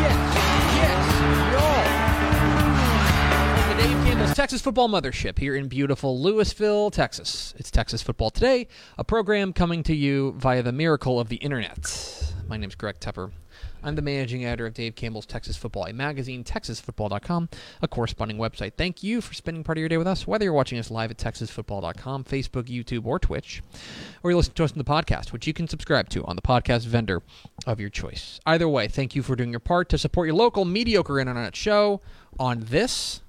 Yes, the Dave Campbell's Texas Football Mothership here in beautiful Lewisville, Texas. It's Texas Football Today, a program coming to you via the miracle of the internet. My name's Greg Tepper. I'm the managing editor of Dave Campbell's Texas Football, a magazine, texasfootball.com, a corresponding website. Thank you for spending part of your day with us, whether you're watching us live at texasfootball.com, Facebook, YouTube, or Twitch, or you listen to us in the podcast, which you can subscribe to on the podcast vendor of your choice. Either way, thank you for doing your part to support your local mediocre internet show on this,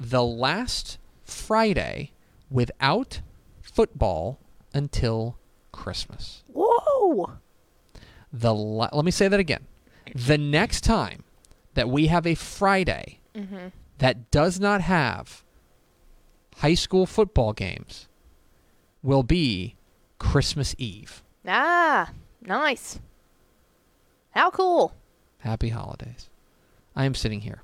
the last Friday without football until Christmas Whoa! The la- let me say that again. The next time that we have a Friday that does not have high school football games will be Christmas Eve. Ah, nice. How cool. Happy holidays. I am sitting here,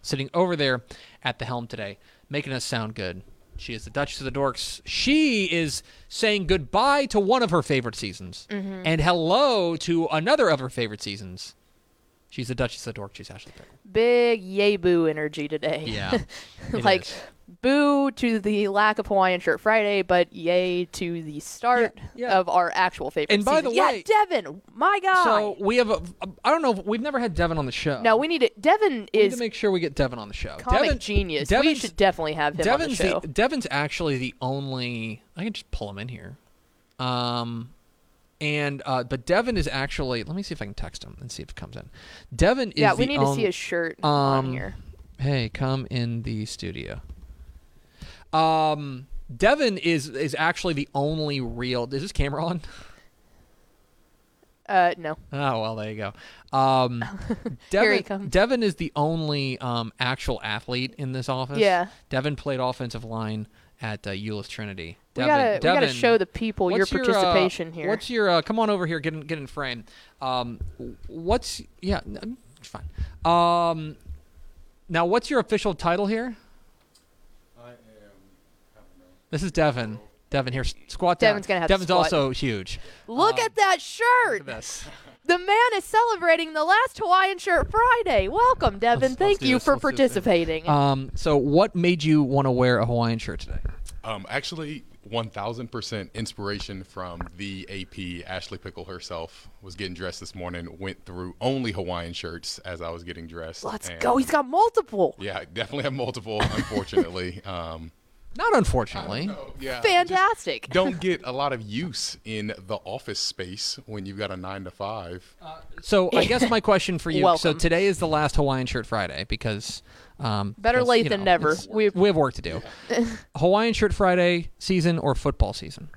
sitting over there at the helm today, making us sound good. She is the Duchess of the Dorks. She is saying goodbye to one of her favorite seasons mm-hmm. and hello to another of her favorite seasons. She's the Duchess of the Dorks. She's Ashley Pickle. Big yay boo energy today. Yeah. like is. Boo to the lack of Hawaiian shirt Friday, but yay to the start Yeah, yeah. of our actual favorite. And by season. the yeah, Devin, my God. So we have a. I don't know. if- We've never had Devin on the show. no, we need it. Devin we need is to make sure we get Devin on the show. comic Devin, genius. we should definitely have him Devin's on the show. Devin's actually the only. I can just pull him in here. Um, and uh, but Devin is actually. Let me see if I can text him and see if it comes in. Devin is. yeah, we the need to see his shirt um, on here. Hey, come in the studio. Um, Devin is is actually the only real. Is this camera on? Uh, no. Oh well, there you go. Um, Devin, Here he comes. Devin is the only um, actual athlete in this office. Yeah. Devin played offensive line at uh, Euless Trinity. We Devin, gotta, we gotta show the people your what's uh, participation here. What's your? Uh, come on over here. Get in, get in frame. Um, what's? Yeah, fine. Um, now what's your official title here? I am. This is Devin. Devin here. Squat down. Devin's gonna have to Devin's squat. also huge. Look um, at that shirt. Look at this. The man is celebrating the last Hawaiian shirt Friday. Welcome, Devin. Let's- Thank let's do you this. for Let's do this. participating. Um, so what made you want to wear a Hawaiian shirt today? Um, actually, 1,000% inspiration from the AP. Ashley Pickle herself was getting dressed this morning, went through only Hawaiian shirts as I was getting dressed. Let's and- go. He's got multiple. Yeah, I definitely have multiple, unfortunately. um, Not unfortunately. yeah, Fantastic. just Don't get a lot of use in the office space when you've got a nine to five. So I guess my question for you. So Welcome. today is the last Hawaiian Shirt Friday because um, Better because, late you than never. it's- We- we have work to do. Hawaiian Shirt Friday season or football season?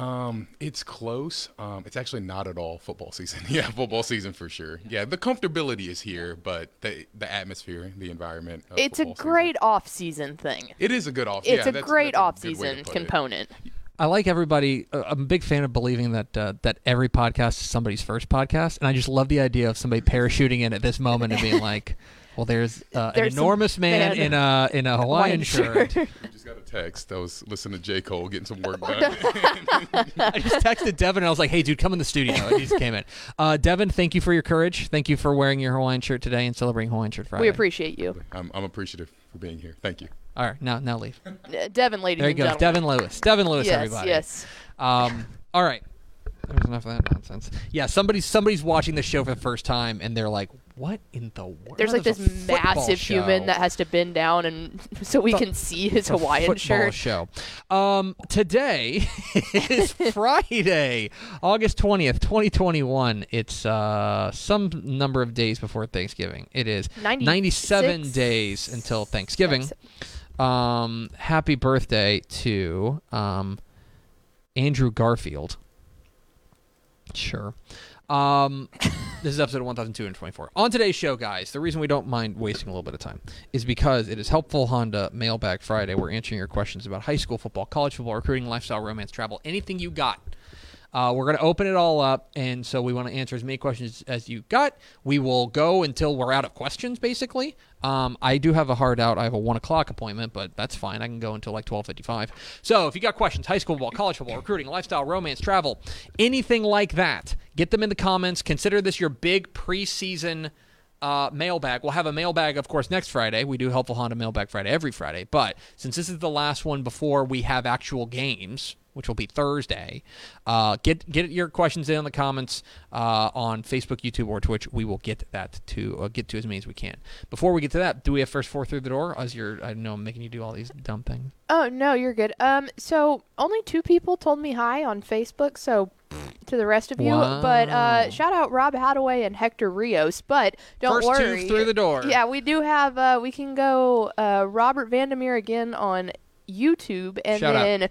Um, it's close. Um, it's actually not at all football season. yeah, football season for sure. Yeah, the comfortability is here, but the the atmosphere, the environment. Of It's a football season- great off-season thing. It is a good off. It's yeah, a that's- great that's a good way to off-season put it. component. I like everybody. Uh, I'm a big fan of believing that uh, that every podcast is somebody's first podcast, and I just love the idea of somebody parachuting in at this moment and being like, Well, there's, uh, There's an some enormous man, man in a in a Hawaiian, Hawaiian shirt. shirt. I just got a text. I was listening to J. Cole getting some work done. I just texted Devin and I was like, "Hey, dude, come in the studio." And he just came in. Uh, Devin, thank you for your courage. Thank you for wearing your Hawaiian shirt today and celebrating Hawaiian Shirt Friday. We appreciate you, I'm, I'm appreciative for being here. Thank you. All right, now now leave. Uh, Devin, ladies There you and go, gentlemen. Devin Lewis. Devin Lewis, yes, everybody. yes. Um, all right. There's enough of that nonsense. Yeah, somebody's somebody's watching the show for the first time and they're like, "What in the world?" There's like is this massive show?" human that has to bend down and so we The- can see his Hawaiian shirt. show. Um, today is Friday, August twentieth, twenty twenty one. It's uh some number of days before Thanksgiving. It is ninety seven days until Thanksgiving. Um, happy birthday to um, Andrew Garfield. Sure. Um, this is episode 1224. On today's show, guys, the reason we don't mind wasting a little bit of time is because it is Helpful Honda Mailbag Friday. We're answering your questions about high school football, college football, recruiting, lifestyle, romance, travel, anything you got. Uh, we're going to open it all up, and so we want to answer as many questions as you got. We will go until we're out of questions, basically. Um, I do have a hard out. I have a one o'clock appointment, but that's fine. I can go until like twelve fifty-five. So if you got questions, high school football, college football, recruiting, lifestyle, romance, travel, anything like that, get them in the comments. Consider this your big preseason uh, mailbag. We'll have a mailbag, of course, next Friday. We do Helpful Honda Mailbag Friday every Friday. But since this is the last one before we have actual games, which will be Thursday, uh, get get your questions in the comments uh, on Facebook, YouTube, or Twitch. We will get that to uh, get to as many as we can. Before we get to that, do we have first four through the door? As you're, I know I'm making you do all these dumb things. Oh no, you're good. Um, so only two people told me hi on Facebook, so to the rest of you. But uh, shout out Rob Hadaway and Hector Rios. But don't First two worry, through the door. Yeah, we do have. Uh, we can go uh, Robert Vandermeer again on YouTube, and Shout out. then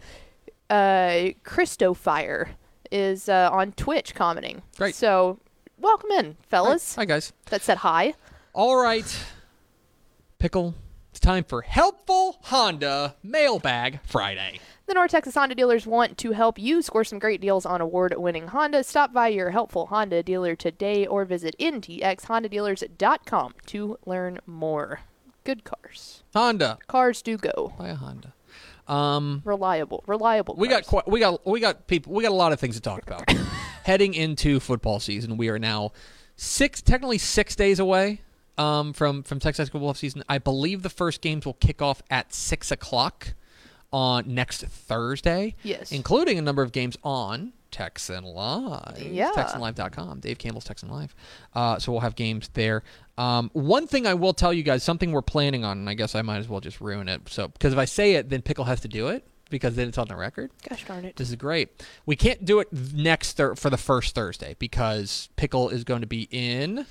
uh, Christofire is uh, on Twitch commenting. Great. So welcome in, fellas. Hi guys. That said hi. All right, pickle. It's time for Helpful Honda Mailbag Friday. The North Texas Honda dealers want to help you score some great deals on award winning Honda. Stop by your helpful Honda dealer today or visit ntxhondadealers.com to learn more. Good cars. Honda. Cars do go. Buy a Honda. Um, Reliable. Reliable. we got cars. qu- we got we got people we got a lot of things to talk about. Heading into football season, we are now six technically six days away um, from from Texas High football season. I believe the first games will kick off at six o'clock on next Thursday. Yes. including a number of games on Texan Live. Yeah. TexanLive.com. Dave Campbell's Texan Live. Uh, so we'll have games there. Um, one thing I will tell you guys, something we're planning on, and I guess I might as well just ruin it. So because if I say it, then Pickle has to do it because then it's on the record. Gosh darn it. This is great. We can't do it next thir- for the first Thursday because Pickle is going to be in.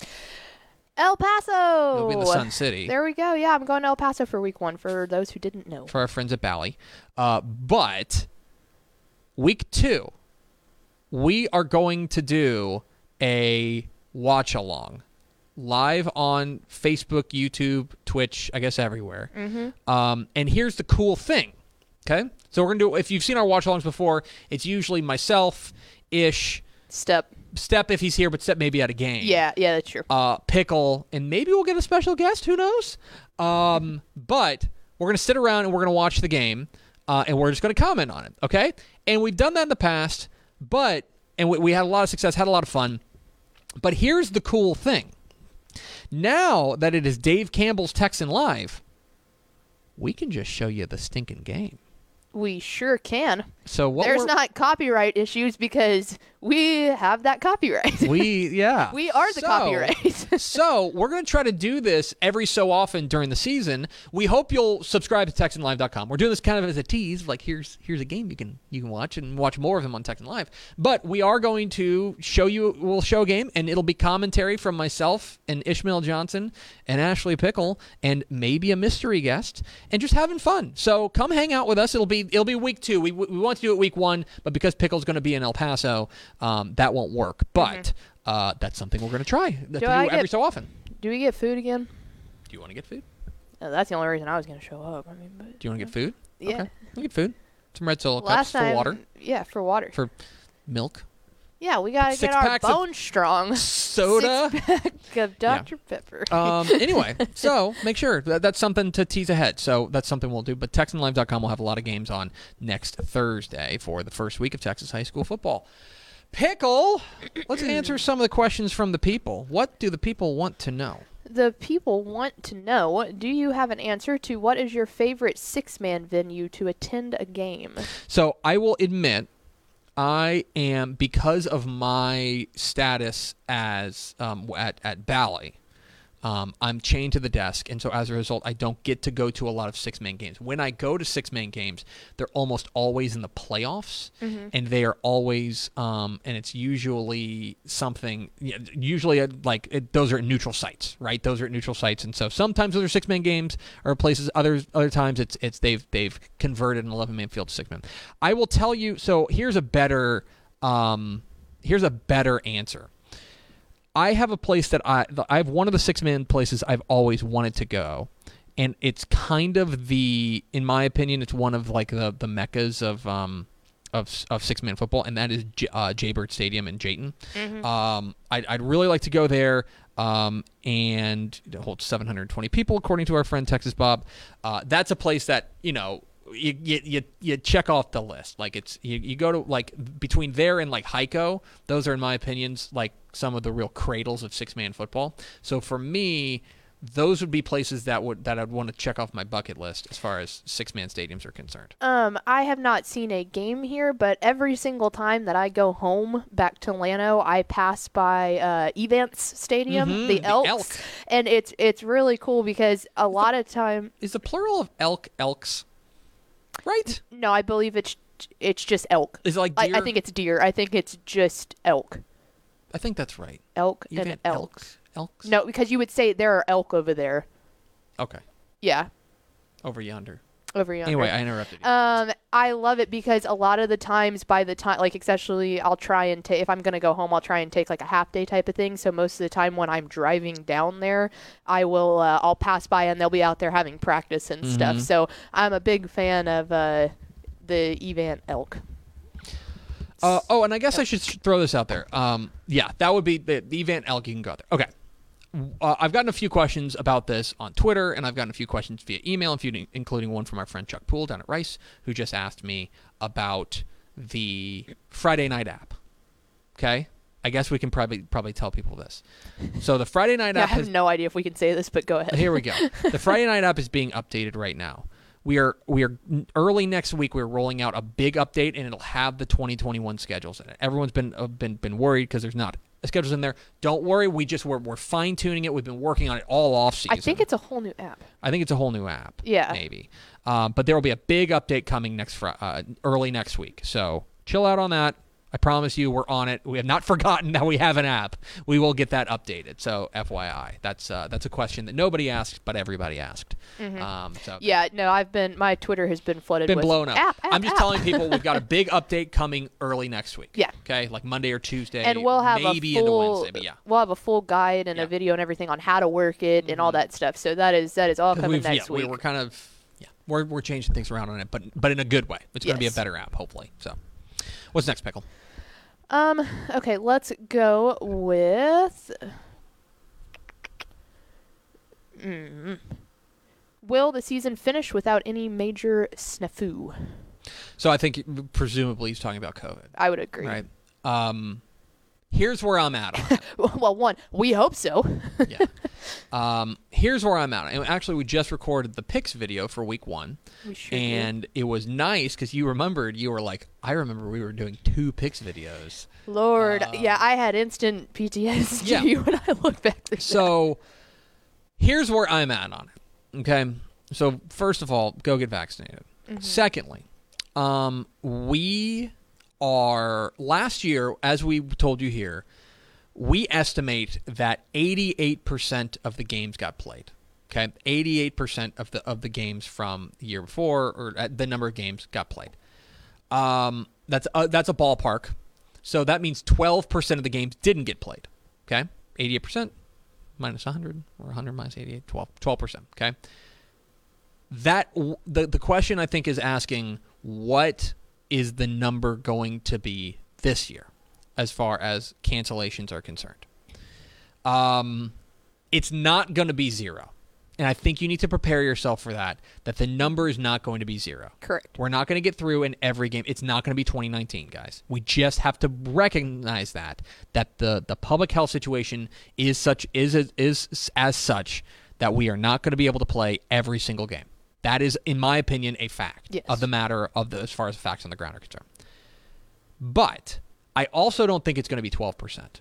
El Paso. He'll be in the Sun City. There we go. Yeah, I'm going to El Paso for week one for those who didn't know. for our friends at Bally. Uh, but week two, we are going to do a watch along live on Facebook, YouTube, Twitch, I guess everywhere. Mm-hmm. Um, and here's the cool thing. Okay, so we're gonna do. If you've seen our watch alongs before, it's usually myself, Ish, Step. Step if he's here, but Step maybe at a game Yeah, yeah, that's true. uh, Pickle, and maybe we'll get a special guest. Who knows? Um, but we're gonna sit around and we're gonna watch the game, uh, and we're just gonna comment on it. Okay? And we've done that in the past, but and we, we had a lot of success, had a lot of fun. But here's the cool thing: now that it is Dave Campbell's Texan Live, we can just show you the stinking game. We sure can. So what There's not copyright issues because we have that copyright. we yeah we are the So- copyright. So we're going to try to do this every so often during the season. We hope you'll subscribe to TexanLive.com. We're doing this kind of as a tease, like here's here's a game you can you can watch and watch more of them on Texan Live. But we are going to show you we'll show a game and it'll be commentary from myself and Ishmael Johnson and Ashley Pickle and maybe a mystery guest and just having fun. So come hang out with us. It'll be it'll be week two. We we want to do it week one, but because Pickle's going to be in El Paso, um, that won't work. But uh, that's something we're going to try to do every get- so often. Do we get food again? Do you want to get food? No, that's the only reason I was going to show up. I mean, but Do you want to get food? Yeah. Okay. We'll get food. Some red solo last cups for water, yeah, for water. for milk. Yeah, we gotta Six get our bones strong. Soda. Six pack of Dr Pepper. um, anyway, so make sure that that's something to tease ahead. So that's something we'll do. But TexanLive.com will have a lot of games on next Thursday for the first week of Texas high school football. Pickle, let's answer some of the questions from the people. What do the people want to know? the people want to know: Do you have an answer to what is your favorite six-man venue to attend a game? So I will admit, I am because of my status as um, at at Bally. Um, I'm chained to the desk, and so as a result, I don't get to go to a lot of six man games. When I go to six man games, they're almost always in the playoffs, and they are always, um, and it's usually something. Usually, uh, like it, those are at neutral sites, right? Those are at neutral sites, and so sometimes those are six man games, or places. Others, other times, it's it's they've they've converted an eleven man field to six man. I will tell you. So here's a better, um, here's a better answer. I have a place that I I have one of the six man places I've always wanted to go, and it's kind of the in my opinion it's one of like the the meccas of um of of six man football, and that is J- uh, Jaybird Stadium in Jayton. Um, I'd, I'd really like to go there. Um, and it holds 720 people, according to our friend Texas Bob. Uh, that's a place that you know you, you, you, you check off the list. Like it's you, you go to like between there and like Heiko, those are in my opinions like some of the real cradles of six man football. So for me, those would be places that would that I'd want to check off my bucket list as far as six man stadiums are concerned. Um, I have not seen a game here, but every single time that I go home back to Llano, I pass by uh, Evant Stadium, Mhm, the, the Elk. and it's it's really cool because a lot of time, Is the plural of elk elks? Right? no, I believe it's it's just elk. Is it like I. I think it's deer. I think it's just elk, I think that's right. elk Even and elk. elks. Elks. No, because you would say there are elk over there. Okay. Yeah, Over yonder. over yonder. Anyway, I interrupted you. Um, I love it because a lot of the times, by the time, like especially, I'll try and take if I'm gonna go home, I'll try and take like a half day type of thing. So most of the time when I'm driving down there, I will uh, I'll pass by and they'll be out there having practice and stuff. Mhm. So I'm a big fan of uh, the Evant Elk. Uh, oh, and I guess I should throw this out there. Um, yeah, that would be the, the Evant elk. You can go out there. Okay. Uh, I've gotten a few questions about this on Twitter, and I've gotten a few questions via email, including, one from our friend Chuck Poole down at Rice, who just asked me about the Friday night app. Okay, I guess we can probably probably tell people this. So the Friday night Yeah, I app have has no idea if we can say this, but go ahead. here we go. The Friday night app is being updated right now. We are we are early next week. We're rolling out a big update, and it'll have the 2021 schedules in it. Everyone's been uh, been been worried because there's not schedules in there. Don't worry. We just we're, we're fine tuning it. We've been working on it all off season. I think it's a whole new app. I think it's a whole new app. Yeah. maybe. Um, but there will be a big update coming next fr- uh, early next week. So chill out on that. I promise you, we're on it. We have not forgotten that we have an app. We will get that updated. So FYI, that's uh, that's a question that nobody asked, but everybody asked. Um, so Mm-hmm. Yeah, no, I've been my Twitter has been flooded been with blown up. App, app, I'm just app. telling people we've got a big update coming early next week. Yeah. Okay, like Monday or Tuesday, and we'll have maybe a full Wednesday, but yeah. we'll have a full guide and Yeah. a video and everything on how to work it and all that stuff. So that is that is all coming we've- next yeah, we- week. We're kind of yeah, we're we're changing things around on it, but but in a good way. It's going to be a better app, hopefully. So, what's next, pickle? Um. Okay. Let's go with. Mm. Will the season finish without any major snafu? So I think presumably he's talking about COVID, I would agree. right? Um, here's where I'm at on well, one, we hope so. yeah. Um, here's where I'm at. And actually, we just recorded the picks video for week one, We sure and it was nice because you remembered. You were like, I remember we were doing two picks videos. Lord, Um, yeah, I had instant PTSD Yeah. when I look back. through that. So here's where I'm at on it. Okay. So first of all, go get vaccinated. Secondly, um, we are last year, as we told you here, we estimate that 88% of the games got played. Okay, 88% of the of the games from the year before, or uh, the number of games got played. Um, that's a, that's a ballpark. So that means 12% of the games didn't get played. Okay, 88% minus 100 or 100 minus 88, 12 12%. Okay, that the the question I think is asking what is the number going to be this year? as far as cancellations are concerned. Um, it's not going to be zero. And I think you need to prepare yourself for that, that the number is not going to be zero. Correct. We're not going to get through in every game. It's not going to be 2019, guys. We just have to recognize that that the the public health situation is such is is as such that we are not going to be able to play every single game. That is, in my opinion, a fact Yes. of the matter of the as far as facts on the ground are concerned. But I also don't think it's going to be 12%.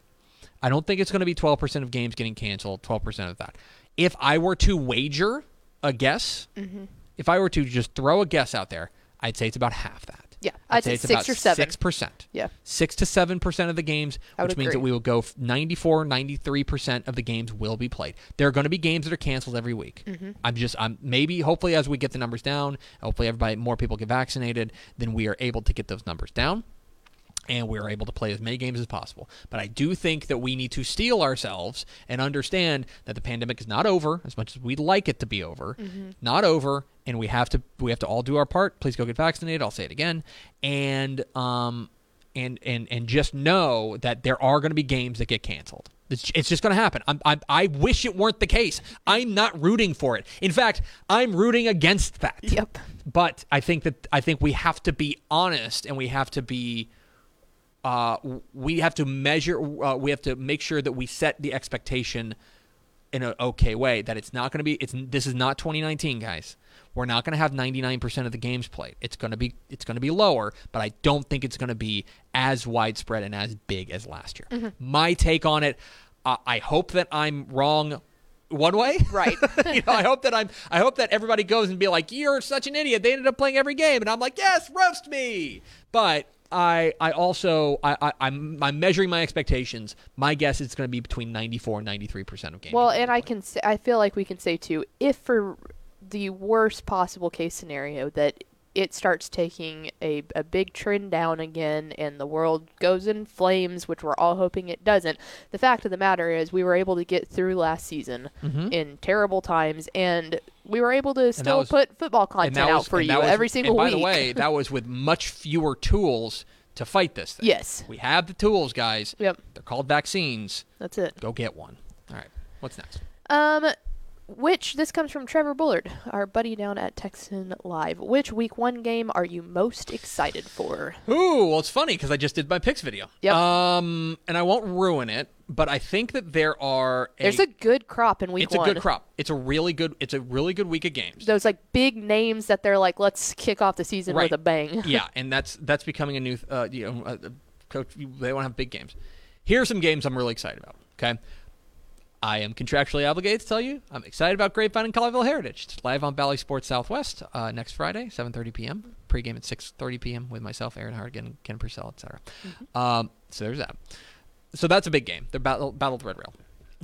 I don't think it's going to be 12% of games getting canceled, 12% of that. If I were to wager a guess, Mm-hmm. if I were to just throw a guess out there, I'd say it's about half that. Yeah, I'd say it's six about or seven. 6%. Yeah. 6 to 7% of the games, which means that we will go f- 94, 93% of the games will be played. There are going to be games that are canceled every week. Mm-hmm. I'm just I'm maybe hopefully as we get the numbers down, hopefully everybody more people get vaccinated, then we are able to get those numbers down and we're able to play as many games as possible. But I do think that we need to steel ourselves and understand that the pandemic is not over, as much as we'd like it to be over. Not over, and we have to we have to all do our part. Please go get vaccinated. I'll say it again, and um and and and just know that there are going to be games that get canceled. It's, it's just going to happen. I'm, I'm, I wish it weren't the case. I'm not rooting for it. In fact, I'm rooting against that Yep. but I think that I think we have to be honest and we have to be uh, we have to measure uh, we have to make sure that we set the expectation in an okay way that it's not going to be it's this is not 2019 guys we're not going to have 99% of the games played it's going to be it's going to be lower but i don't think it's going to be as widespread and as big as last year my take on it uh, i hope that i'm wrong one way Right. you know, I hope that I'm. I hope that everybody goes and be like, "You're such an idiot." They ended up playing every game, and I'm like, "Yes, roast me." But I, I also, I, I I'm, I'm measuring my expectations. My guess is it's going to be between 94 and 93 percent of games. Well, and I can say, I feel like we can say too, if for the worst possible case scenario that it starts taking a, a big trend down again and the world goes in flames, which we're all hoping it doesn't, the fact of the matter is we were able to get through last season Mhm. in terrible times and we were able to still was- put football content that out was- for you was- every single and by week. the way, that was with much fewer tools to fight this thing. yes. we have the tools, guys. Yep. They're called vaccines. That's it. Go get one. All right. What's next? Um, which this comes from Trevor Bullard, our buddy down at Texan Live. Which week one game are you most excited for? Ooh, well, it's funny because I just did my picks video. Yep. Um, and I won't ruin it, but I think that there are. A, There's a good crop in week it's one. a good crop. It's a really good. It's a really good week of games. Those like big names that they're like, let's kick off the season Right. with a bang. yeah, and that's that's becoming a new. Uh, you know, uh, coach. They want to have big games. Here are some games I'm really excited about. Okay. I am contractually obligated to tell you I'm excited about Grapevine and Colleyville Heritage. It's live on Bally Sports Southwest uh, next Friday, 7:30 p.m. Pre-game at 6:30 p.m. with myself, Erin Hartigan, Ken Purcell, etc. Um, so there's that. So that's a big game. They're battle battle Red Rail.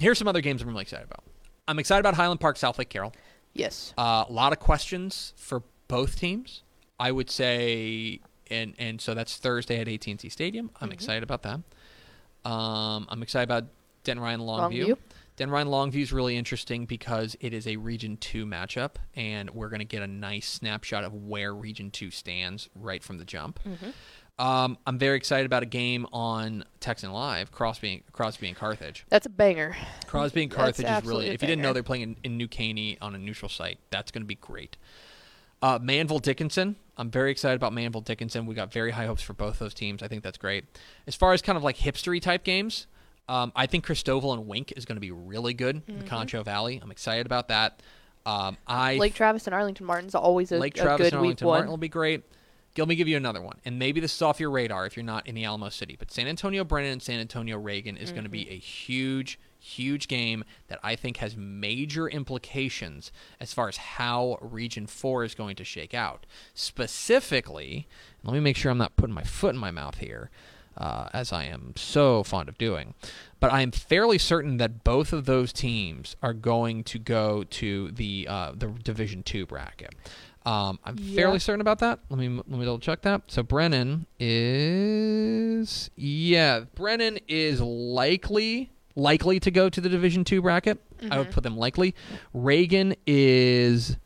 Here's some other games I'm really excited about. I'm excited about Highland Park, Southlake Carroll. Yes. Uh, a lot of questions for both teams. I would say, and and so that's Thursday at AT&T Stadium. I'm excited about that. Um, I'm excited about Den Ryan Longview. Longview. Denton Ryan Longview is really interesting because it is a Region Two matchup, and we're going to get a nice snapshot of where Region Two stands right from the jump. Um, I'm very excited about a game on Texan Live, Crosby, Crosby and Carthage. That's a banger. Crosby and Carthage is really. a If you didn't know they're playing in, in New Caney on a neutral site, that's going to be great. Uh, Manvel Dickinson. I'm very excited about Manvel Dickinson. We got very high hopes for both those teams. I think that's great. As far as kind of like hipstery type games, um, I think Christoval and Wink is going to be really good in the Concho Valley. I'm excited about that. Um, I Mm-hmm. Lake Travis and Arlington Martin's always a, Lake a Travis good and week Arlington one. Martin will be great. Let me give you another one, and maybe this is off your radar if you're not in the Alamo City. But San Antonio Brennan and San Antonio Reagan is going to be a huge, huge game that I think has major implications as far as how Region Four is going to shake out. Specifically, let me make sure I'm not putting my foot in my mouth here. Uh, as I am so fond of doing. But I am fairly certain that both of those teams are going to go to the uh, the Division Two bracket. Um, I'm Yeah. fairly certain about that. Let me let me double check that. So Brennan is yeah, Brennan is likely likely to go to the Division Two bracket. I would put them likely. Reagan is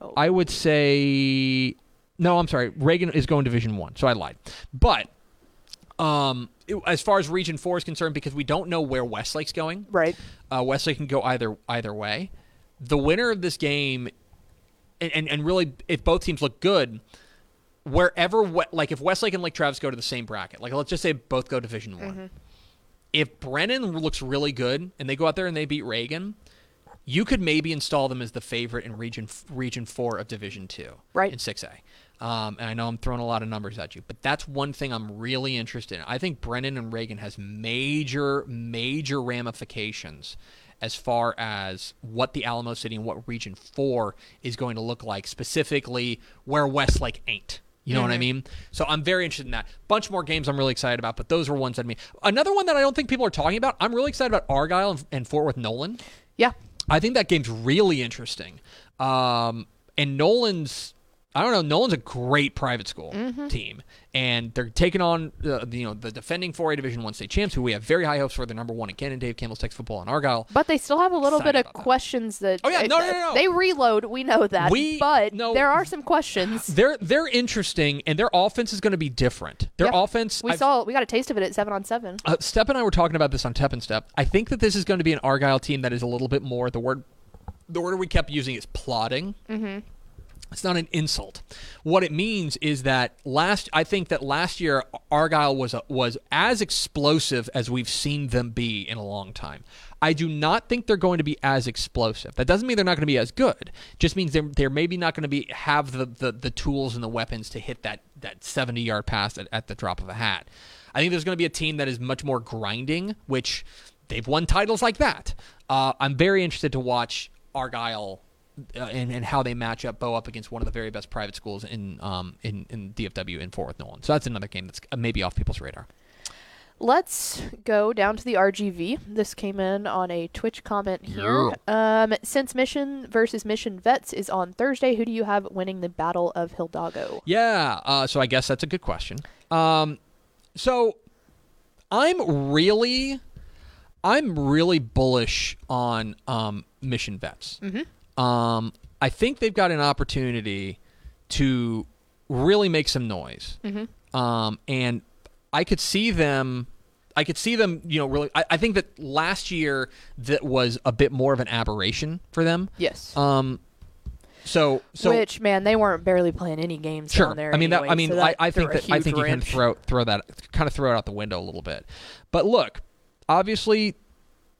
Oh. I would say no. I'm sorry. Reagan is going Division One, so I lied. But Um, it- as far as Region Four is concerned, because we don't know where Westlake's going, Right. uh, Westlake can go either either way. The winner of this game, and, and, really, if both teams look good, wherever like if Westlake and Lake Travis go to the same bracket, like let's just say both go Division One. If Brennan looks really good and they go out there and they beat Reagan, you could maybe install them as the favorite in Region Region Four of Division Two, Right. In Six A. Um, and I know I'm throwing a lot of numbers at you, but that's one thing I'm really interested in. I think Brennan and Reagan has major, major ramifications as far as what the Alamo City and what Region Four is going to look like, specifically where Westlake ain't. You know what I mean? So I'm very interested in that. Bunch more games I'm really excited about, but those were ones that me. Another one that I don't think people are talking about. I'm really excited about Argyle and, and Fort Worth Nolan. Yeah. I think that game's really interesting. Um, and Nolan's, I don't know, Nolan's a great private school team, and they're taking on uh, the, you know the defending 4A Division One state champs, who we have very high hopes for. They're number one again in Dave Campbell's Texas football in Argyle. But they still have a little Excited bit of about that. questions that. Oh, yeah, no, no, no, no. They reload. We know that. We- but no. there are some questions. They're they're interesting, and their offense is going to be different. Their offense, We I've- saw. We got a taste of it at seven on seven. Uh, Step and I were talking about this on Tep and Step. I think that this is going to be an Argyle team that is a little bit more. The word, the word we kept using is plotting. Mm-hmm. It's not an insult. What it means is that last, I think that last year Argyle was a, was as explosive as we've seen them be in a long time. I do not think they're going to be as explosive. That doesn't mean they're not going to be as good. Just means they're, they're maybe not going to be have the, the the tools and the weapons to hit that that 70 yard pass at, at the drop of a hat. I think there's going to be a team that is much more grinding, which they've won titles like that. Uh, I'm very interested to watch Argyle uh, and, and how they match up, bow up against one of the very best private schools in um, in, in DFW in Fort Worth Nolan. So that's another game that's maybe off people's radar. Let's go down to the RGV. This came in on a Twitch comment here. Um, since Mission versus Mission Vets is on Thursday, who do you have winning the Battle of Hidalgo? Yeah, uh, so I guess that's a good question. Um, so I'm really, I'm really bullish on um, Mission Vets. Um, I think they've got an opportunity to really make some noise. Um, and I could see them. I could see them, you know, really. I, I think that last year that was a bit more of an aberration for them. Yes. Um, so, so Which man, they weren't barely playing any games Sure. down there. I mean that. I mean, so that I, I think that I think you can throw throw that kind of throw it out the window a little bit. But look, obviously,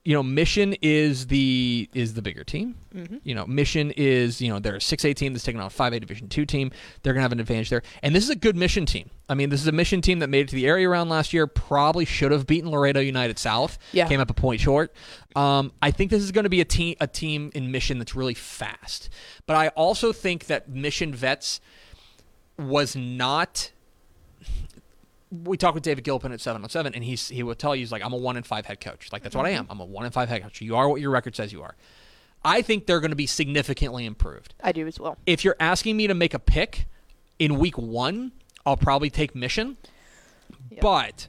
you know, Mission is the is the bigger team. Mm-hmm. You know, Mission is you know they're a six A team that's taking on a five A Division two team. They're gonna have an advantage there, and this is a good Mission team. I mean, this is a Mission team that made it to the area round last year. Probably should have beaten Laredo United South. Yeah. came up a point short. Um, I think this is going to be a team a team in Mission that's really fast. But I also think that Mission Vets was not. We talked with David Gilpin at seven on seven, and he's he will tell you he's like I'm a one in five head coach. Like that's what I am. I'm a one in five head coach. You are what your record says you are. I think they're going to be significantly improved. I do as well. If you're asking me to make a pick in week one, I'll probably take Mission, Yeah. but.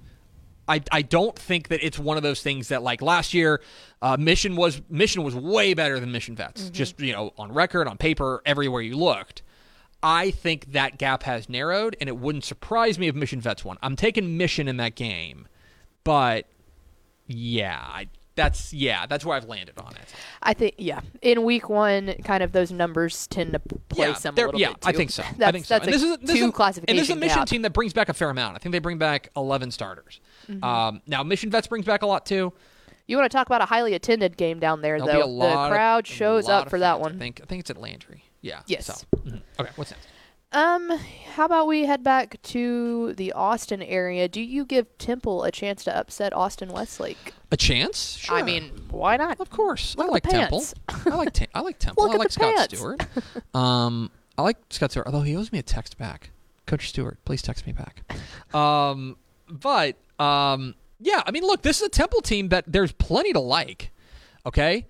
I, I don't think that it's one of those things that like last year, uh, mission was mission was way better than mission vets. Just you know on record, on paper, everywhere you looked. I think that gap has narrowed, and it wouldn't surprise me if mission vets won. I'm taking mission in that game, but yeah, I, that's yeah, that's where I've landed on it. I think yeah. In week one, kind of those numbers tend to place them a they're- little yeah, bit. I think so. That's, I think so. That's and a this is this two is a, classification And this is a mission gap. team that brings back a fair amount. I think they bring back 11 starters. Mm-hmm. Um, now mission vets brings back a lot too. You want to talk about a highly attended game down there, There'll be though? a lot the crowd of, a shows up for that one. I think I think it's at Landry. Yeah. Yes. So, mhm. Okay. What's next? Um, how about we head back to the Austin area? Do you give Temple a chance to upset Austin Westlake? A chance? Sure. I mean, why not? of course. look I like Temple. I like I like Temple. Look I like Scott pants. Stewart. Um, I like Scott Stewart. Although he owes me a text back. Coach Stewart, please text me back. Um, but um, yeah. I mean, look, this is a Temple team that there's plenty to like. Okay.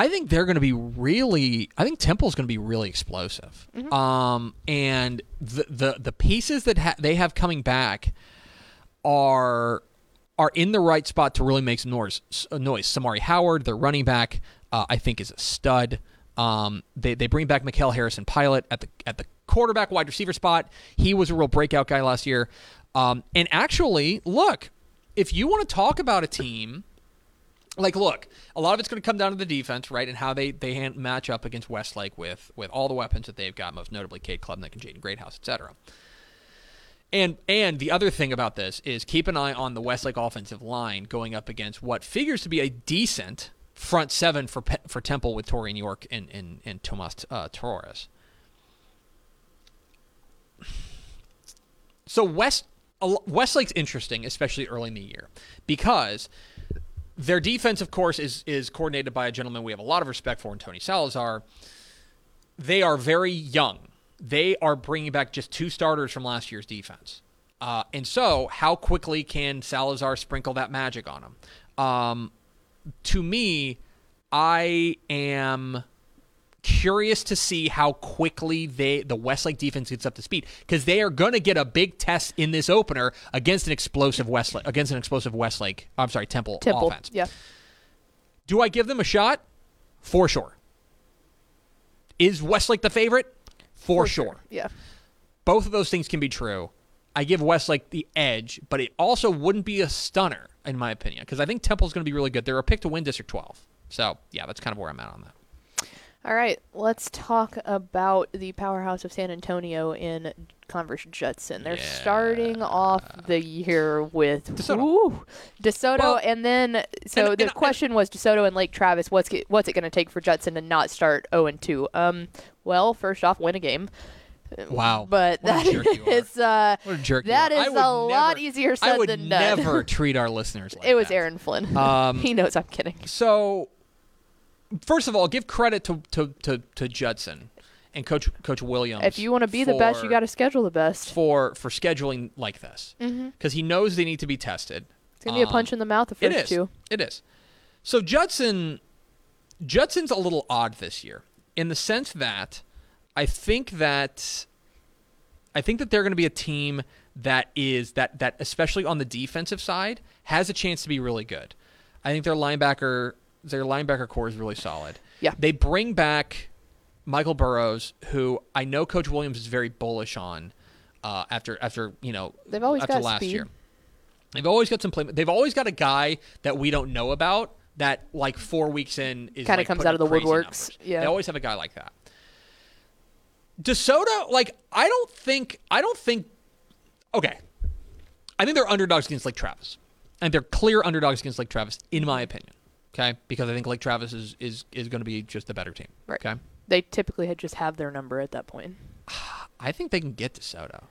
I think they're going to be really. I think Temple's going to be really explosive. Um, and the the the pieces that ha- they have coming back are are in the right spot to really make some noise. uh, Noise. Samari Howard, their running back, uh, I think is a stud. Um, they they bring back Mikal Harrison Pilot at the at the quarterback wide receiver spot. He was a real breakout guy last year. Um, and actually, look, if you want to talk about a team, like, look, a lot of it's going to come down to the defense, right, and how they they match up against Westlake with with all the weapons that they've got, most notably Cade Klubnik and Jaden Greathouse, etc. And and the other thing about this is keep an eye on the Westlake offensive line going up against what figures to be a decent front seven for for Temple with Torian York and and, and Tomas uh, Torres. So West Westlake's interesting, especially early in the year, because their defense, of course, is is coordinated by a gentleman we have a lot of respect for, in Tony Salazar. They are very young. They are bringing back just two starters from last year's defense, uh, and so how quickly can Salazar sprinkle that magic on them? Um, to me, I am curious to see how quickly they the Westlake defense gets up to speed because they are going to get a big test in this opener against an explosive Westlake against an explosive Westlake. I'm sorry, Temple, Temple. offense. Yeah. Do I give them a shot? For sure. Is Westlake the favorite? For, sure. Yeah. Both of those things can be true. I give Westlake the edge, but it also wouldn't be a stunner in my opinion because I think Temple's going to be really good. They're a pick to win District 12. So yeah, that's kind of where I'm at on that. All right, let's talk about the powerhouse of San Antonio in Converse Judson. They're starting off the year with DeSoto. Woo, DeSoto, Well, and then so and- the and- question was DeSoto and Lake Travis. What's what's it going to take for Judson to not start zero and two? Um, well, first off, win a game. Wow. But What a that jerk is uh, What a jerk you that. I is would a lot never- easier said than done. never treat our listeners like it was that. Aaron Flynn. Um, he knows I'm kidding. So, first of all, give credit to to, to, to Judson and Coach Coach Williams. If you want to be the best, you got to schedule the best. for for scheduling like this because he knows they need to be tested. It's gonna be a Um, punch in the mouth the It first is. two. It is. So Judson, Judson's a little odd this year in the sense that I think that I think that they're going to be a team that is that that especially on the defensive side has a chance to be really good. I think their linebacker their linebacker core is really solid. Yeah. They bring back Michael Burrows, who I know Coach Williams is very bullish on uh, after after you know They've always after got last speed. year. They've always got some play. They've always got a guy that we don't know about that like four weeks in is Kinda like, comes out of the woodworks. numbers. Yeah. they always have a guy like that. DeSoto, like I don't think I don't think. Okay, I think they're underdogs against Lake Travis, and they're clear underdogs against Lake Travis, in my opinion. Okay, because I think Lake Travis is is is going to be just the better team. Right. Okay, They typically had just have their number at that point. I think they can get DeSoto.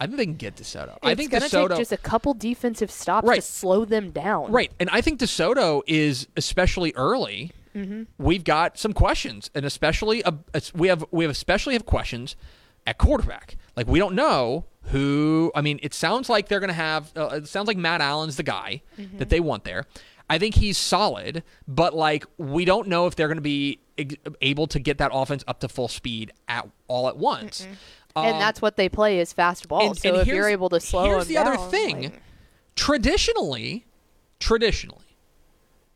I think they can get DeSoto. I think it's gonna DeSoto. take just a couple defensive stops to slow them down. Right, and I think DeSoto is especially early. Mm-hmm. We've got some questions, and especially a, it's- we have we have especially have questions at quarterback. Like we don't know who. I mean, it sounds like they're going to have. Uh, it sounds like Matt Allen's the guy Mm-hmm. that they want there. I think he's solid, but like we don't know if they're going to be able to get that offense up to full speed at all at once. and Um, that's what they play is fast ball. and- so and if you're able to slow here's the other thing. like- traditionally, traditionally,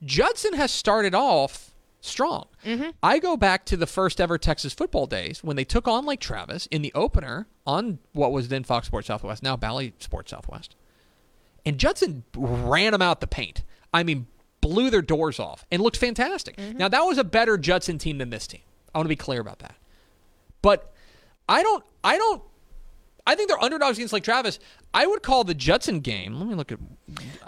Judson has started off strong. Mm-hmm. I go back to the first ever Texas football days when they took on Lake Travis in the opener on what was then Fox Sports Southwest, now Bally Sports Southwest. And Judson ran them out the paint. I mean, blew their doors off and looked fantastic. Mm-hmm. Now, that was a better Judson team than this team. I want to be clear about that. But I don't, I don't, I think they're underdogs against Lake Travis. I would call the Judson game. Let me look at.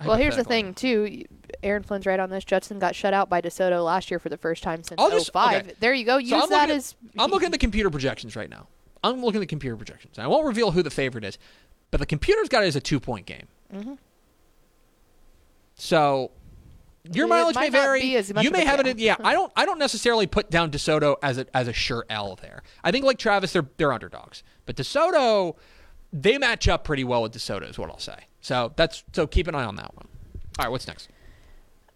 well, here's the thing too. Aaron Flynn's right on this. Judson got shut out by DeSoto last year for the first time since just- 05. okay. There you go. Use So that looking, as I'm looking at the computer projections right now. I'm looking at the computer projections. I won't reveal who the favorite is, but the computer's got it as a two point game. Mm-hmm. So your It mileage may vary. be as much You may have it. yeah, I don't. I don't necessarily put down DeSoto as a as a sure L there. I think like Travis, they're they're underdogs, but DeSoto, they match up pretty well with DeSoto, is what I'll say. So that's so keep an eye on that one. All right, what's next?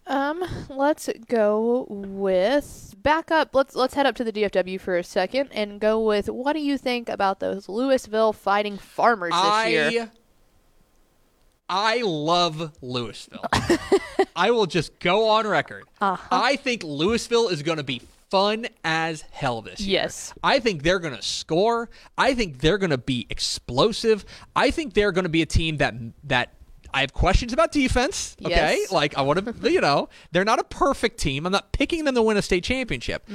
Um, let's go with back up. Let's let's head up to the DFW for a second and go with what do you think about those Lewisville Fighting Farmers this I year? I love Lewisville. I will just go on record. Uh-huh. I think Lewisville is going to be fun as hell this year. Yes. I think they're going to score. I think they're going to be explosive. I think they're going to be a team that that I have questions about defense. Okay, Yes. like I want to, you know, they're not a perfect team. I'm not picking them to win a state championship.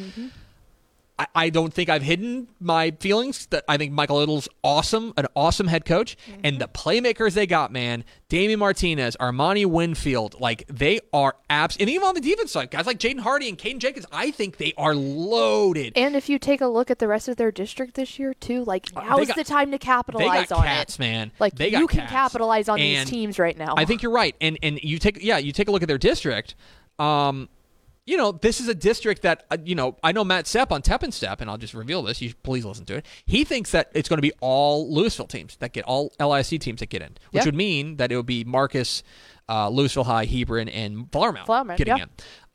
I, I don't think I've hidden my feelings that I think Michael Little's awesome, an awesome head coach, and the playmakers they got, man, Damien Martinez, Armani Winfield, like they are abs, and even on the defense side, guys like Jaden Hardy and Caden Jenkins, I think they are loaded. And if you take a look at the rest of their district this year too, like Uh, now's got- the time to they capitalize got on cats, it. man. Like they you can cats. capitalize on And these teams right now. I think you're right, and and you take yeah, you take a look at their district. Um, you know, this is a district that uh, you know. I know Matt Stepp on Tep and Step, and I'll just reveal this. You please listen to it. He thinks that it's going to be all Lewisville teams that get all LIC teams that get in, which Yeah. would mean that it would be Marcus, uh, Lewisville High, Hebron, and Flower Mound, Flowermount, getting yeah.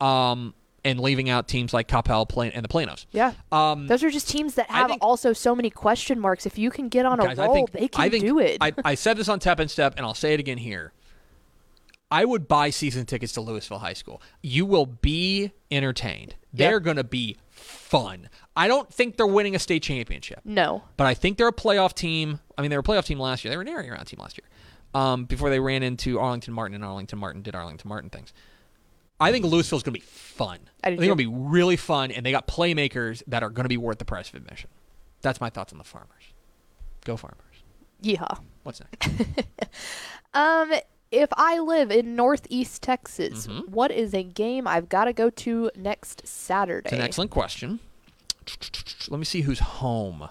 in. Um, and leaving out teams like Plain, and the Planos. yeah. Um, Those are just teams that have think- also so many question marks. If you can get on a Guys, I roll, think, they can I think, do it. I, I said this on Tap and Step, and I'll say it again here. I would buy season tickets to Lewisville High School. You will be entertained. They're going to be fun. I don't think they're winning a state championship, no. but I think they're a playoff team. I mean, they were a playoff team last year. They were an area round team last year um, before they ran into Arlington Martin, and Arlington Martin did Arlington Martin things. I think Lewisville's going to be fun. I do think it'll be really fun, and they got playmakers that are going to be worth the price of admission. That's my thoughts on the Farmers. Go Farmers. Yeehaw. What's next? Um, if I live in Northeast Texas, Mm-hmm. what is a game I've got to go to next Saturday? It's an excellent question. Let me see who's home.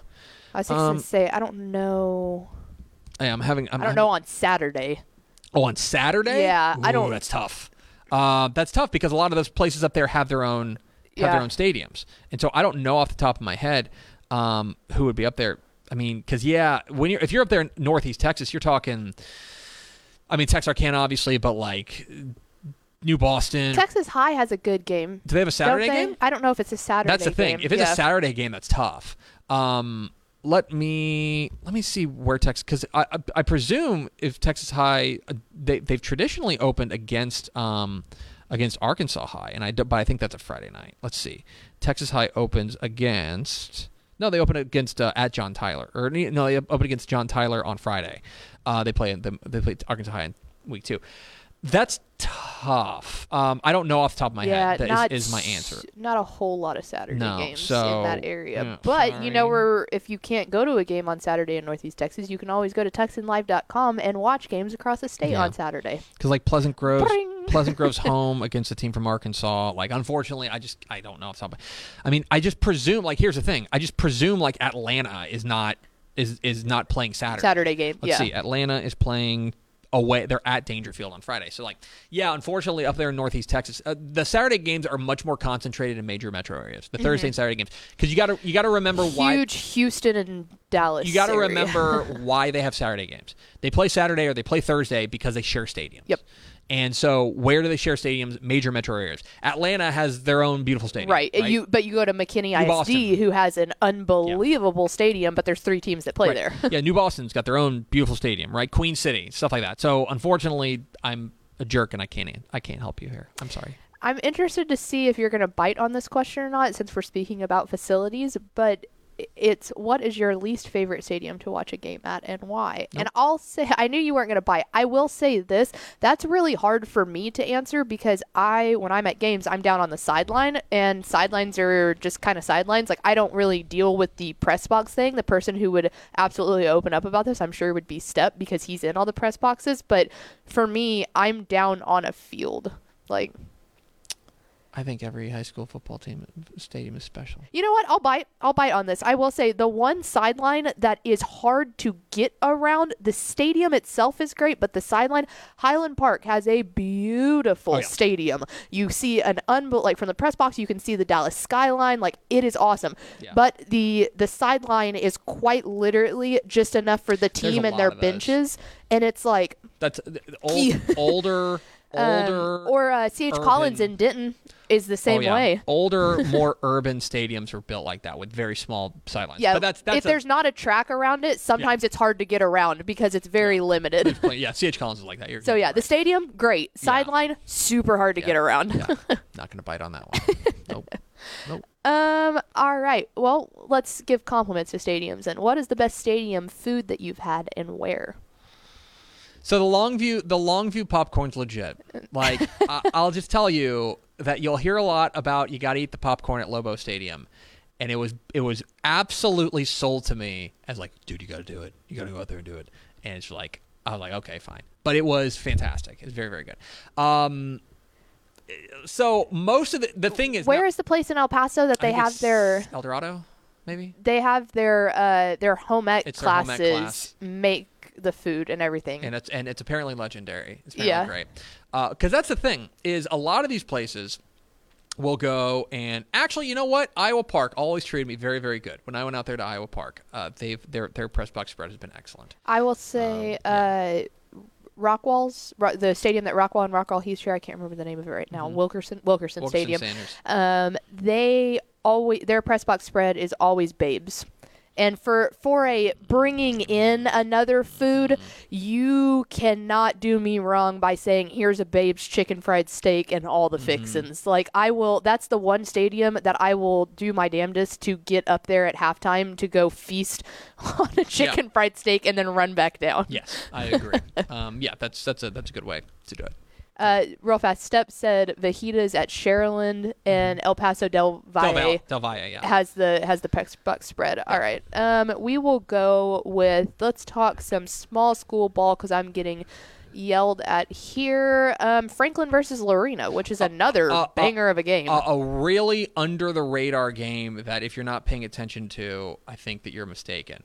I was just Um, gonna say I don't know. Hey, I'm having. I'm I don't having- know on Saturday. Oh, on Saturday? Yeah, I don't- That's tough. Uh, that's tough because a lot of those places up there have their own have their own stadiums, and so I don't know off the top of my head um, who would be up there. I mean, because yeah, when you're if you're up there in Northeast Texas, you're talking. I mean, Texarkana obviously, but like New Boston. Texas High has a good game. Do they have a Saturday game? I don't know if it's a Saturday. That's the thing. game. If it's Yeah. a Saturday game, that's tough. Um, let me let me see where Texas because I, I I presume if Texas High uh, they they've traditionally opened against um against Arkansas High and I but I think that's a Friday night. Let's see. Texas High opens against no they open against uh, at John Tyler or no they open against John Tyler on Friday. Uh, they play them they play Arkansas High in week two. That's tough. Um, I don't know off the top of my yeah, head. That not is, is my answer. Not a whole lot of Saturday No, games so- in that area. but you know sorry. where if you can't go to a game on Saturday in Northeast Texas, you can always go to TexanLive.com and watch games across the state Yeah. on Saturday. because like Pleasant Grove, Bring. Pleasant Grove's home against a team from Arkansas. Like, unfortunately, I just I don't know if somebody. I mean, I just presume. Like, here's the thing. I just presume like Atlanta is not is is not playing Saturday. Saturday game. Let's yeah. see. Atlanta is playing away. They're at Daingerfield on Friday. So like, yeah, unfortunately, up there in Northeast Texas, uh, the Saturday games are much more concentrated in major metro areas. The Thursday and Saturday games, because you got to you got to remember why Mm-hmm. Huge Houston and Dallas. you got to remember why they have Saturday games. They play Saturday or they play Thursday because they share stadiums. Yep. And so, where do they share stadiums? Major metro areas. Atlanta has their own beautiful stadium. Right. You but you go to McKinney New ISD Boston. who has an unbelievable stadium, but there's three teams that play Right. there. yeah, New Boston's got their own beautiful stadium, right? Queen City, stuff like that. So, unfortunately, I'm a jerk and I can't I can't help you here. I'm sorry. I'm interested to see if you're going to bite on this question or not, since we're speaking about facilities. But it's what is your least favorite stadium to watch a game at, and why? And I'll say I knew you weren't going to bite. I will say this: that's really hard for me to answer because I, when I'm at games, I'm down on the sideline, and sidelines are just kind of sidelines. Like I don't really deal with the press box thing. The person who would absolutely open up about this, I'm sure, would be Step because he's in all the press boxes. But for me, I'm down on a field, like. I think every high school football team stadium is special. You know what? I'll bite. I'll bite on this. I will say the one sideline that is hard to get around. The stadium itself is great, but the sideline, Highland Park has a beautiful Oh, yeah. stadium. You see an unbel like from the press box, you can see the Dallas skyline. Like it is awesome. Yeah. But the the sideline is quite literally just enough for the team and their benches, and it's like That's old, older, um, older. or uh, CH Collins urban- in Denton is the Oh, same yeah. way. Older, more urban stadiums were built like that with very small sidelines. Yeah, but that's that's if a- there's not a track around it, sometimes it's hard to get around because it's very limited. Yeah, CH Collins is like that. You're So yeah, the stadium, great. Sideline, super hard to get around. yeah, not gonna bite on that one. nope. Nope. Um. All right. Well, let's give compliments to stadiums. And what is the best stadium food that you've had, and where? So the Longview, the Longview popcorn's legit. Like I, I'll just tell you that you'll hear a lot about you got to eat the popcorn at Lobo Stadium, and it was it was absolutely sold to me as like, dude, you got to do it. You got to go out there and do it. And it's like I was like, okay, fine. But it was fantastic. It's very very good. Um. So most of the the thing is Where now- is the place in El Paso that they have their Eldorado, maybe. they have their uh their home ec It's their home classes ec class. make the food and everything. and it's and it's apparently legendary. It's apparently Yeah. great. Because that's the thing is a lot of these places will go and actually, you know what? Iowa Park always treated me very very good. When I went out there to Iowa Park, uh, they've their their press box spread has been excellent. I will say, Um, uh, Rockwall's the stadium that Rockwall and Rockwall Heath share. I can't remember the name of it right now. Wilkerson Wilkerson, Wilkerson Stadium. Sanders. Um, they always their press box spread is always babes. And for for a bringing in another food, you cannot do me wrong by saying here's a Babe's chicken fried steak and all the fixins. Like I will that's the one stadium that I will do my damnedest to get up there at halftime to go feast on a chicken fried steak and then run back down. Yes, I agree. um, yeah, that's that's a that's a good way to do it. Uh, real fast, Step said Vajitas at Sharyland and El Paso Del Valle. Del Valle, Del Valle, yeah. has the has the pex buck spread. All right. Um, we will go with let's talk some small school ball because I'm getting yelled at here. Um, Franklin versus Lorena, which is another uh, uh, banger of a game. a, a really under the radar game that if you're not paying attention to, I think that you're mistaken.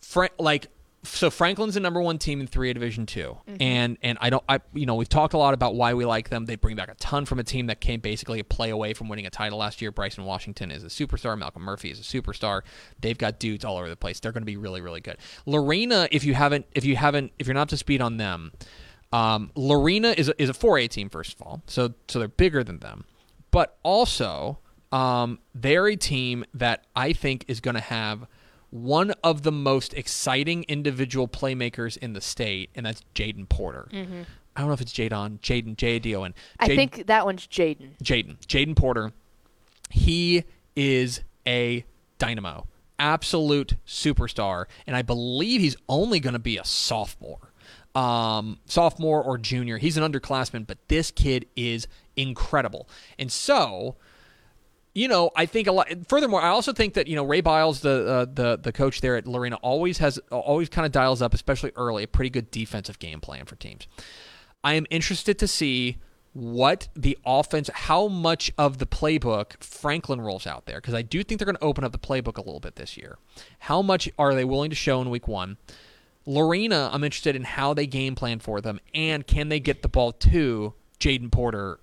Fra- like so Franklin's the number one team in three A Division 2 and and I don't I you know we've talked a lot about why we like them. They bring back a ton from a team that came basically a play away from winning a title last year. Bryson Washington is a superstar. Malcolm Murphy is a superstar. They've got dudes all over the place. They're going to be really really good. Lorena, if you haven't if you haven't if you're not up to speed on them, um, Lorena is a, is a 4A team first of all, so so they're bigger than them, but also um, they're a team that I think is going to have one of the most exciting individual playmakers in the state, and that's Jaden Porter. I don't know if it's Jadon, Jaden, J D O N. I think that one's Jaden. Jaden. Jaden Porter. He is a dynamo, absolute superstar, and I believe he's only going to be a sophomore, um, sophomore or junior. He's an underclassman, but this kid is incredible, and so. You know, I think a lot. Furthermore, I also think that you know Ray Biles, the uh, the the coach there at Lorena, always has always kind of dials up, especially early, a pretty good defensive game plan for teams. I am interested to see what the offense, how much of the playbook Franklin rolls out there, because I do think they're going to open up the playbook a little bit this year. How much are they willing to show in week one? Lorena, I'm interested in how they game plan for them, and can they get the ball to Jaden Porter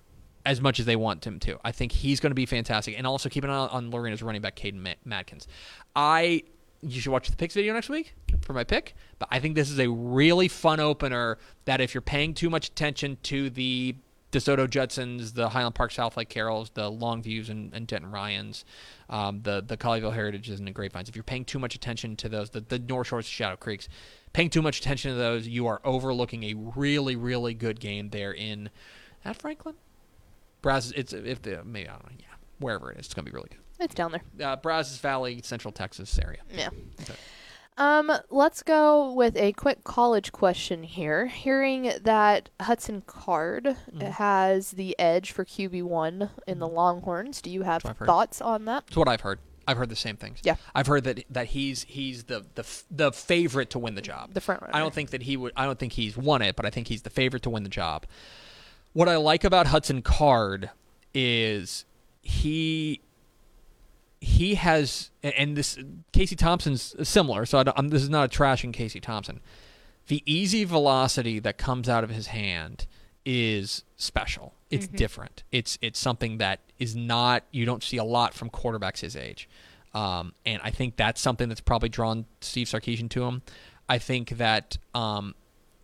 as much as they want him to. I think he's going to be fantastic, and also keep an eye on Lorena's running back, Caden Ma- Madkins. I you should watch the picks video next week for my pick, but I think this is a really fun opener. That if you're paying too much attention to the DeSoto Judsons, the Highland Park Southlake Carrolls, the Longviews and, and Denton Ryans, um, the the Colleyville Heritages and the Grapevines. If you're paying too much attention to those, the, the North Shores Shadow Creeks, paying too much attention to those, you are overlooking a really really good game there in at Franklin. Brazos, it's if the maybe I don't know, yeah, wherever it is, it's gonna be really good. It's down there. Uh, Brazos Valley, Central Texas area. Yeah. Um, let's go with a quick college question here. Hearing that Hudson Card Mm-hmm. has the edge for QB one in the Longhorns, do you have what I've heard. thoughts on that? That's what I've heard. I've heard the same things. Yeah. I've heard that that he's he's the the the favorite to win the job. The front runner. I don't think that he would. I don't think he's won it, but I think he's the favorite to win the job. What I like about Hudson Card is he he has and this Casey Thompson's similar. So I don't, I'm, this is not a trashing Casey Thompson. The easy velocity that comes out of his hand is special. It's different. It's it's something that is not you don't see a lot from quarterbacks his age, um, and I think that's something that's probably drawn Steve Sarkisian to him. I think that um,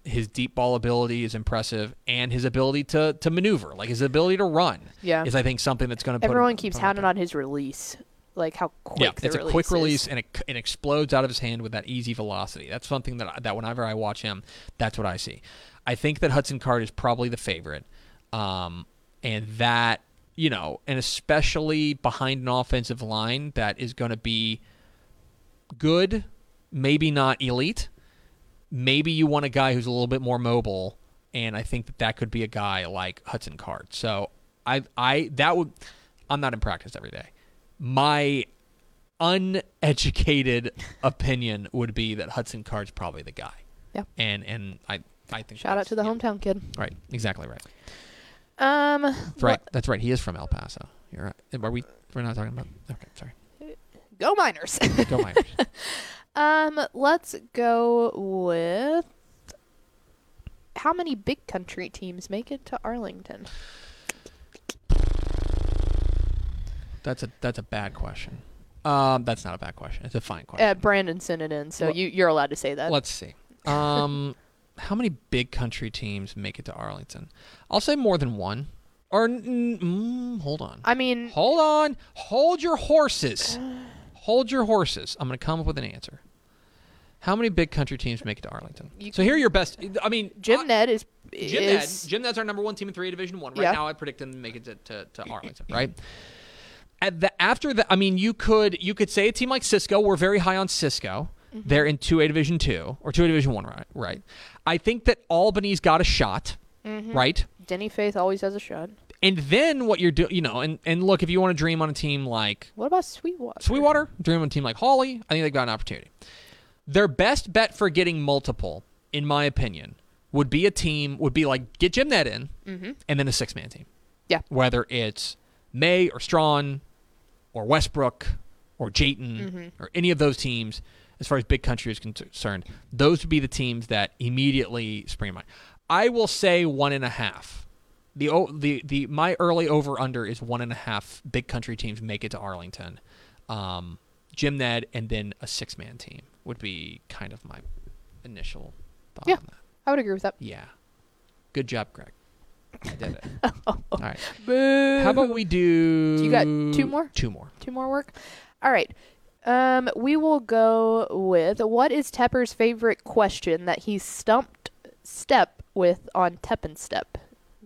his deep ball ability is impressive, and his ability to to maneuver, like his ability to run, Yeah. is I think something that's going to. Be everyone keeps hounding on his release, like how quick Yeah, it's a quick is. release and it, it explodes out of his hand with that easy velocity. That's something that that whenever I watch him, that's what I see. I think that Hudson Card is probably the favorite, um, and that you know, and especially behind an offensive line that is going to be good, maybe not elite. Maybe you want a guy who's a little bit more mobile, and I think that that could be a guy like Hudson Card. So I, I that would, I'm not in practice every day. My uneducated opinion would be that Hudson Card's probably the guy. Yeah. And and I I think Shout out to the yeah, hometown kid. Right, exactly right. Um, That's right. That's right. He is from El Paso. You're right. Are we? We're not talking about. Okay, sorry. go Miners. Go Miners. um, let's go with how many big country teams make it to Arlington? that's a that's a bad question. Um, that's not a bad question. It's a fine question. Uh, Brandon sent it in, so Well- you you're allowed to say that. Let's see. Um, how many big country teams make it to Arlington? I'll say more than one. Or mm, hold on. I mean, Hold on. Hold your horses. Hold your horses. I'm going to come up with an answer. How many big country teams make it to Arlington? You so here are your best. I mean, Jim Ned is Jim Ned. Jim Ned's our number one team in three A Division One. Right Yeah. now, I predict them to make it to, to, to Arlington. Right. At the after the, I mean, you could you could say a team like Cisco. We're very high on Cisco. Mm-hmm. They're in two A Division Two or two A Division One. Right. Right. I think that Albany's got a shot. Mm-hmm. Right. Denny Faith always has a shot. And then what you're doing, you know, and, and look, if you want to dream on a team like What about Sweetwater? Sweetwater, dream on a team like Hawley, I think they've got an opportunity. Their best bet for getting multiple, in my opinion, would be a team, would be like get Jim Ned in, mm-hmm. and then a six man team. Yeah. Whether it's May or Strawn or Westbrook or Jayton mm-hmm. or any of those teams, as far as big country is concerned, those would be the teams that immediately spring to mind. I will say one and a half. The the the my early over under is one and a half big country teams make it to Arlington. Um, Jim Ned and then a six man team would be kind of my initial thought Yeah. on that. I would agree with that. Yeah. Good job, Greg. I did it. All right. Boo. How about we do? You got two more? Two more. two more work? All right. Um, we will go with what is Tepper's favorite question that he stumped Step with on Tep and Step?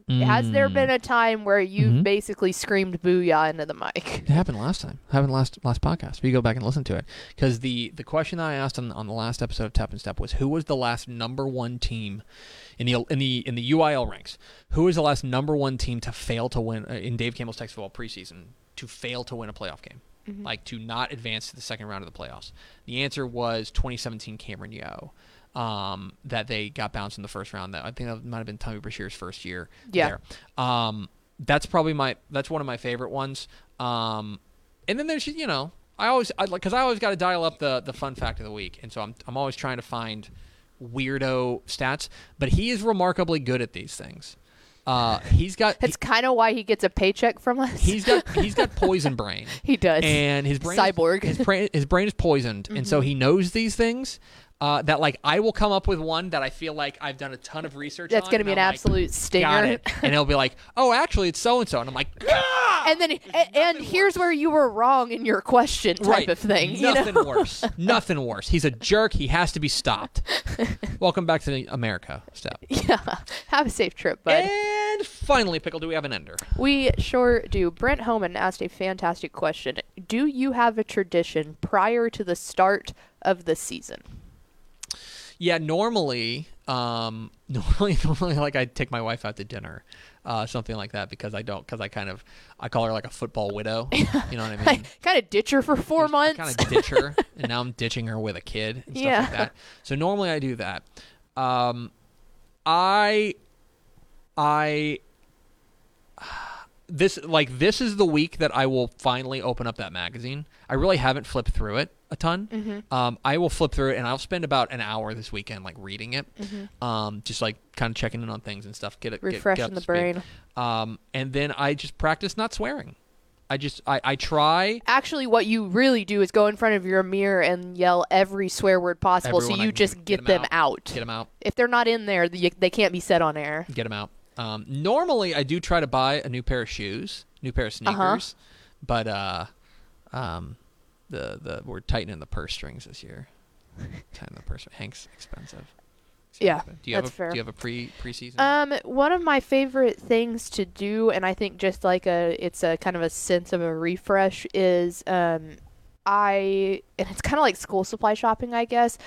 Has there Mm. been a time where you've Mhm. basically screamed booyah into the mic? It happened last time. Happened last last podcast. We go back and listen to it because the the question that I asked on on the last episode of Tap and Step was who was the last number one team in the in the in the UIL ranks? Who was the last number one team to fail to win uh, in Dave Campbell's Texas football preseason to fail to win a playoff game? Like to not advance to the second round of the playoffs. The answer was 2017 Cameron Yoe. Um, that they got bounced in the first round. That I think that might have been Tommy Brashear's first year. Yeah. There. Um, that's probably my that's one of my favorite ones. Um, and then there's you know I always I like because I always got to dial up the the fun fact of the week, and so I'm I'm always trying to find weirdo stats. But he is remarkably good at these things. Uh, he's got That's kind of why he gets a paycheck from us. he's got he's got poison brain he does. and his brain Cyborg. his brain his brain is poisoned and so he knows these things uh, that like I will come up with one that I feel like I've done a ton of research That's on, going to be an I'm like, absolute stinger. got it and he'll be like oh actually it's so and so and I'm like "Ah!" And then, a- and here's where you were wrong in your question, type right of thing. you nothing know? worse nothing worse he's a jerk he has to be stopped welcome back to America step Yeah. Have a safe trip, bud. and finally pickle do we have an ender We sure do. Brent Homan asked a fantastic question. Do you have a tradition prior to the start of the season? Yeah, normally, um, normally, normally, like I take my wife out to dinner, uh, something like that, because I don't, because I kind of, I call her like a football widow. You know what I mean? Like, kind of ditch her for four months. Kind of ditch her, and now I'm ditching her with a kid and stuff Yeah. like that. So normally I do that. Um, I, I, this like this is the week that I will finally open up that magazine. I really haven't flipped through it a ton. Mm-hmm. Um, I will flip through it and I'll spend about an hour this weekend like reading it, Mm-hmm. um, just like kind of checking in on things and stuff. Get it get- get Refreshing the brain. Um, and then I just practice not swearing. I just I, I try. Actually, what you really do is go in front of your mirror and yell every swear word possible, Everyone so you can just get get, 'em them out. out. Get them out. If they're not in there, the, they can't be said on air. Get them out. Um, normally I do try to buy a new pair of shoes, new pair of sneakers, Uh-huh. but uh, um, the the we're tightening the purse strings this year. tightening the purse. Hank's expensive. Yeah. Do you have a fair. Do you have a pre preseason? Um, one of my favorite things to do, and I think just like a, it's a kind of a sense of a refresh, is um, I, and it's kind of like school supply shopping, I guess,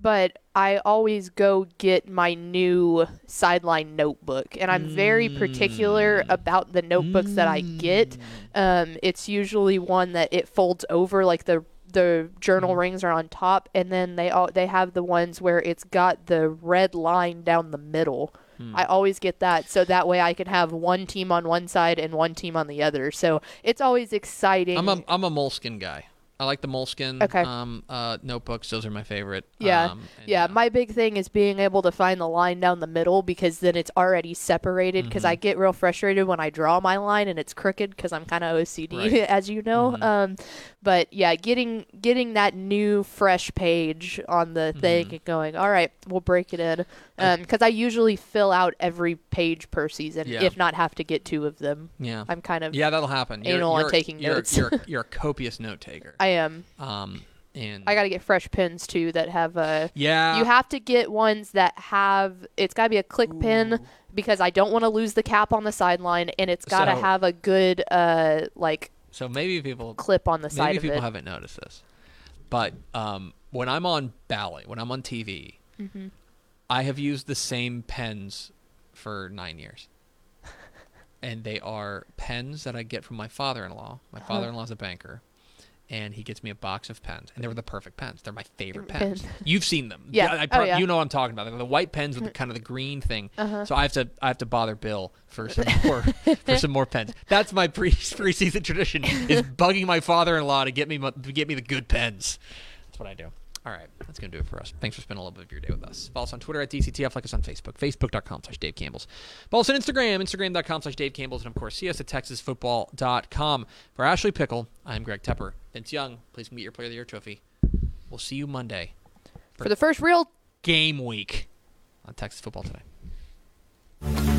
but I always go get my new sideline notebook, and I'm very particular Mm. about the notebooks that I get. Um, it's usually one that it folds over, like the the journal Mm-hmm. rings are on top, and then they all they have the ones where it's got the red line down the middle. Hmm. I always get that, so that way I can have one team on one side and one team on the other. So it's always exciting. I'm a I'm a Moleskine guy. I like the Moleskine Okay. um, uh, notebooks. Those are my favorite. Yeah, Um, and, yeah, my big thing is being able to find the line down the middle because then it's already separated. Because Mm-hmm. I get real frustrated when I draw my line and it's crooked because I'm kind of OCD, Right. as you know. Mhm. Um, but yeah, getting getting that new fresh page on the thing Mm-hmm. and going, all right, we'll break it in. Because I usually fill out every page per season, Yeah. if not have to get two of them. yeah. I'm kind of Yeah, that'll happen. anal on taking you're, notes. You're, you're a copious note taker. I am. Um, and I got to get fresh pens too that have a yeah, you have to get ones that have it's got to be a click pin because I don't want to lose the cap on the sideline and it's got to So- have a good uh like so maybe people clip on the side maybe people haven't noticed this, but um, when I'm on Bally, when I'm on TV, Mm-hmm. I have used the same pens for nine years, and they are pens that I get from my father-in-law. My Uh-huh. father-in-law's a banker. And he gets me a box of pens, and they were the perfect pens. They're my favorite Pen. pens. You've seen them, Yeah. I, I Oh, yeah. You know what I'm talking about. They're the white pens with the, kind of the green thing. Uh-huh. So I have to, I have to bother Bill for some more, for some more pens. That's my pre preseason tradition is bugging my father-in-law to get me, to get me the good pens. That's what I do. All right, that's going to do it for us. Thanks for spending a little bit of your day with us. Follow us on Twitter at DCTF, like us on Facebook, facebook.com slash Dave Campbell's. Follow us on Instagram, instagram.com slash Dave Campbell's, and of course, see us at texasfootball.com. For Ashley Pickle, I'm Greg Tepper. Vince Young, please meet your Player of the Year trophy. We'll see you Monday For the first real game week on Texas Football Today.